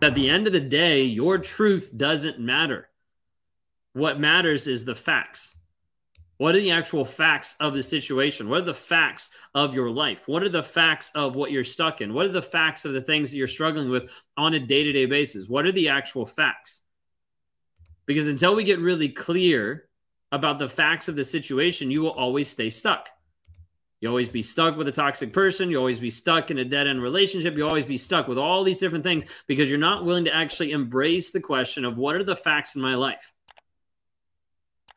At the end of the day, your truth doesn't matter. What matters is the facts. What are the actual facts of the situation? What are the facts of your life? What are the facts of what you're stuck in? What are the facts of the things that you're struggling with on a day to day basis? What are the actual facts? Because until we get really clear about the facts of the situation, you will always stay stuck. You always be stuck with a toxic person. You always be stuck in a dead end relationship. You always be stuck with all these different things because you're not willing to actually embrace the question of what are the facts in my life?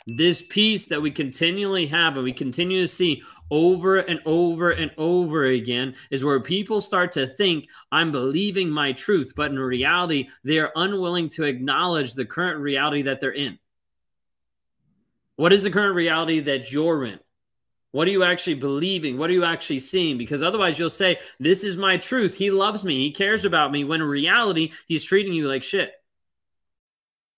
This piece that we continually have and we continue to see over and over and over again is where people start to think I'm believing my truth, but in reality, they are unwilling to acknowledge the current reality that they're in. What is the current reality that you're in? What are you actually believing? What are you actually seeing? Because otherwise, you'll say, This is my truth. He loves me. He cares about me. When in reality, he's treating you like shit.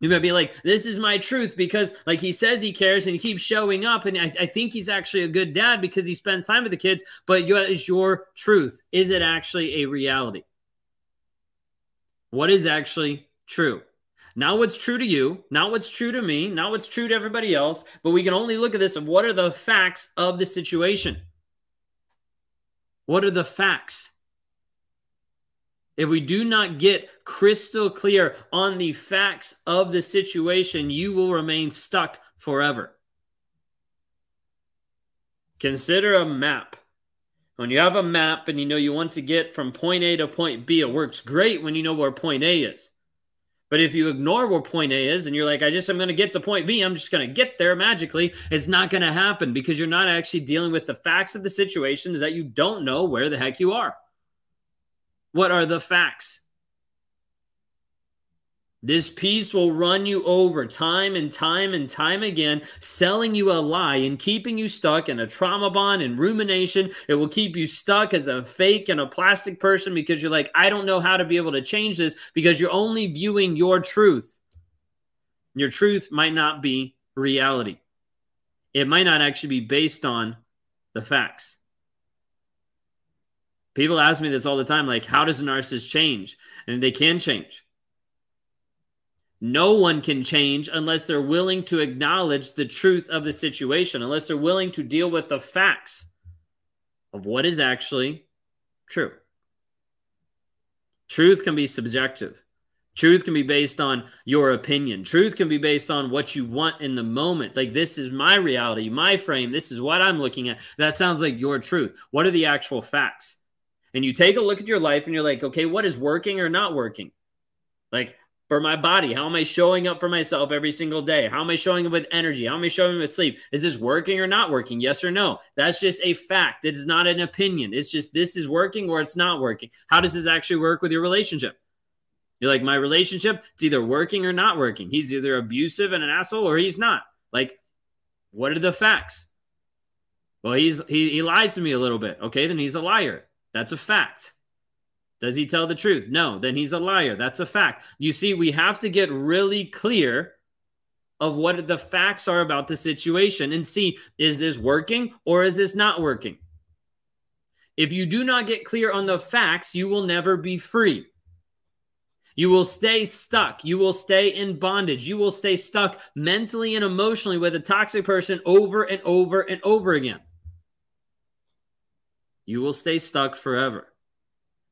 You might be like, this is my truth because, like, he says he cares and he keeps showing up. And I, I think he's actually a good dad because he spends time with the kids. But is your truth? Is it actually a reality? What is actually true? Not what's true to you, not what's true to me, not what's true to everybody else, but we can only look at this of what are the facts of the situation? What are the facts? If we do not get crystal clear on the facts of the situation, you will remain stuck forever. Consider a map. When you have a map and you know you want to get from point A to point B, it works great when you know where point A is. But if you ignore where point A is and you're like, I just am going to get to point B, I'm just going to get there magically, it's not going to happen because you're not actually dealing with the facts of the situation, is that you don't know where the heck you are. What are the facts? This piece will run you over time and time and time again, selling you a lie and keeping you stuck in a trauma bond and rumination. It will keep you stuck as a fake and a plastic person because you're like, I don't know how to be able to change this because you're only viewing your truth. Your truth might not be reality, it might not actually be based on the facts. People ask me this all the time like, how does a narcissist change? And they can change. No one can change unless they're willing to acknowledge the truth of the situation, unless they're willing to deal with the facts of what is actually true. Truth can be subjective. Truth can be based on your opinion. Truth can be based on what you want in the moment. Like, this is my reality, my frame. This is what I'm looking at. That sounds like your truth. What are the actual facts? And you take a look at your life and you're like, okay, what is working or not working? Like for my body, how am I showing up for myself every single day? How am I showing up with energy? How am I showing up with sleep? Is this working or not working? Yes or no? That's just a fact. It is not an opinion. It's just this is working or it's not working. How does this actually work with your relationship? You're like, my relationship, it's either working or not working. He's either abusive and an asshole or he's not. Like, what are the facts? Well, he's he, he lies to me a little bit. Okay, then he's a liar. That's a fact. Does he tell the truth? No, then he's a liar. That's a fact. You see, we have to get really clear of what the facts are about the situation and see is this working or is this not working? If you do not get clear on the facts, you will never be free. You will stay stuck. You will stay in bondage. You will stay stuck mentally and emotionally with a toxic person over and over and over again you will stay stuck forever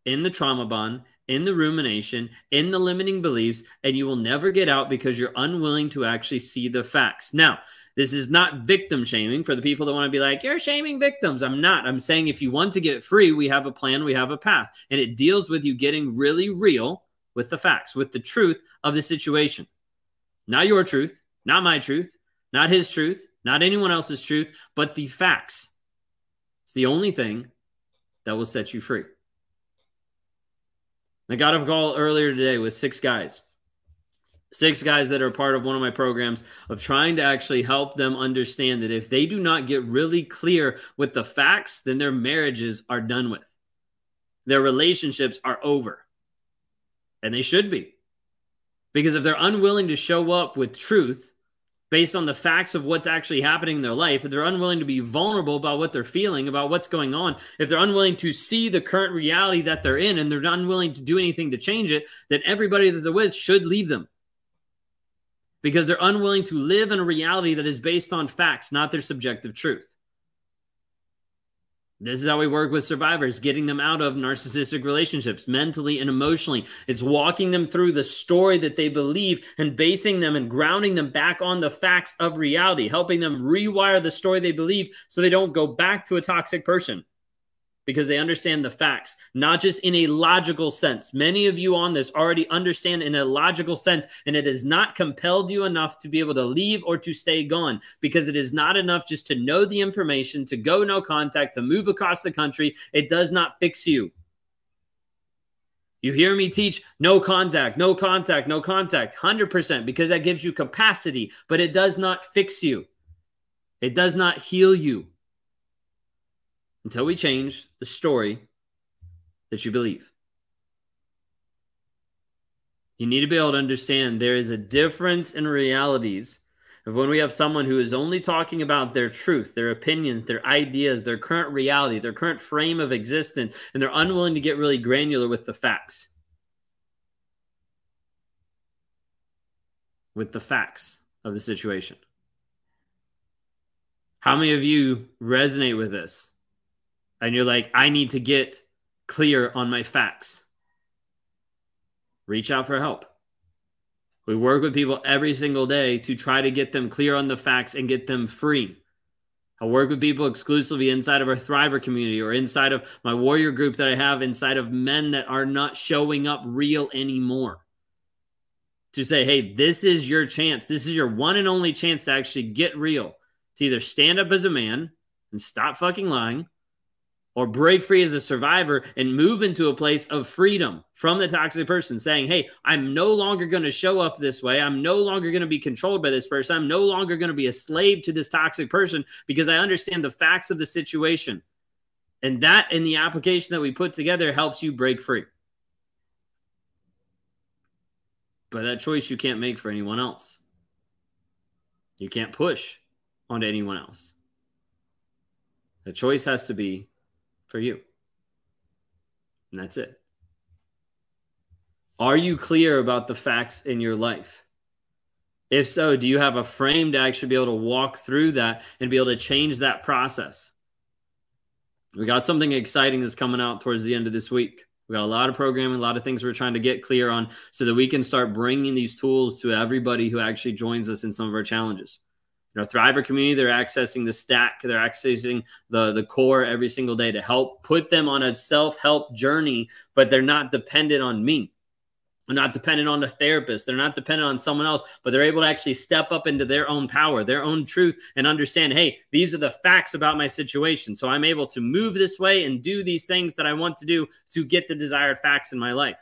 in the trauma bond, in the rumination, in the limiting beliefs, and you will never get out because you're unwilling to actually see the facts. Now, this is not victim shaming for the people that want to be like, you're shaming victims. I'm not. I'm saying if you want to get free, we have a plan, we have a path. And it deals with you getting really real with the facts, with the truth of the situation. Not your truth, not my truth, not his truth, not anyone else's truth, but the facts. It's the only thing that will set you free. I got a call earlier today with six guys. Six guys that are part of one of my programs of trying to actually help them understand that if they do not get really clear with the facts, then their marriages are done with. Their relationships are over. And they should be. Because if they're unwilling to show up with truth, based on the facts of what's actually happening in their life, if they're unwilling to be vulnerable about what they're feeling, about what's going on, if they're unwilling to see the current reality that they're in and they're not unwilling to do anything to change it, then everybody that they're with should leave them. Because they're unwilling to live in a reality that is based on facts, not their subjective truth. This is how we work with survivors, getting them out of narcissistic relationships mentally and emotionally. It's walking them through the story that they believe and basing them and grounding them back on the facts of reality, helping them rewire the story they believe so they don't go back to a toxic person because they understand the facts, not just in a logical sense. Many of you on this already understand in a logical sense, and it has not compelled you enough to be able to leave or to stay gone because it is not enough just to know the information, to go no contact, to move across the country. It does not fix you. You hear me teach no contact, no contact, no contact, 100% because that gives you capacity, but it does not fix you. It does not heal you until we change the story that you believe. You need to be able to understand there is a difference in realities of when we have someone who is only talking about their truth, their opinions, their ideas, their current reality, their current frame of existence, and they're unwilling to get really granular with the facts. With the facts of the situation. How many of you resonate with this? And you're like, I need to get clear on my facts, reach out for help. We work with people every single day to try to get them clear on the facts and get them free. I work with people exclusively inside of our Thriver community or inside of my warrior group that I have inside of men that are not showing up real anymore. To say, hey, this is your chance. This is your one and only chance to actually get real. To either stand up as a man and stop fucking lying or break free as a survivor and move into a place of freedom from the toxic person saying, Hey, I'm no longer going to show up this way. I'm no longer going to be controlled by this person. I'm no longer going to be a slave to this toxic person because I understand the facts of the situation. And that in the application that we put together helps you break free. But that choice you can't make for anyone else. You can't push onto anyone else. The choice has to be for you. And that's it. Are you clear about the facts in your life? If so, do you have a frame to actually be able to walk through that and be able to change that process? We got something exciting that's coming out towards the end of this week. We got a lot of programming, a lot of things we're trying to get clear on so that we can start bringing these tools to everybody who actually joins us in some of our challenges you know, Thriver community, they're accessing the stack, they're accessing the the core every single day to help put them on a self-help journey, but they're not dependent on me. They're not dependent on the therapist. They're not dependent on someone else, but they're able to actually step up into their own power, their own truth, and understand hey, these are the facts about my situation. So I'm able to move this way and do these things that I want to do to get the desired facts in my life.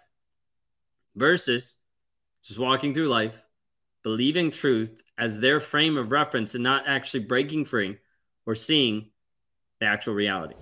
Versus just walking through life, believing truth as their frame of reference and not actually breaking free or seeing the actual reality.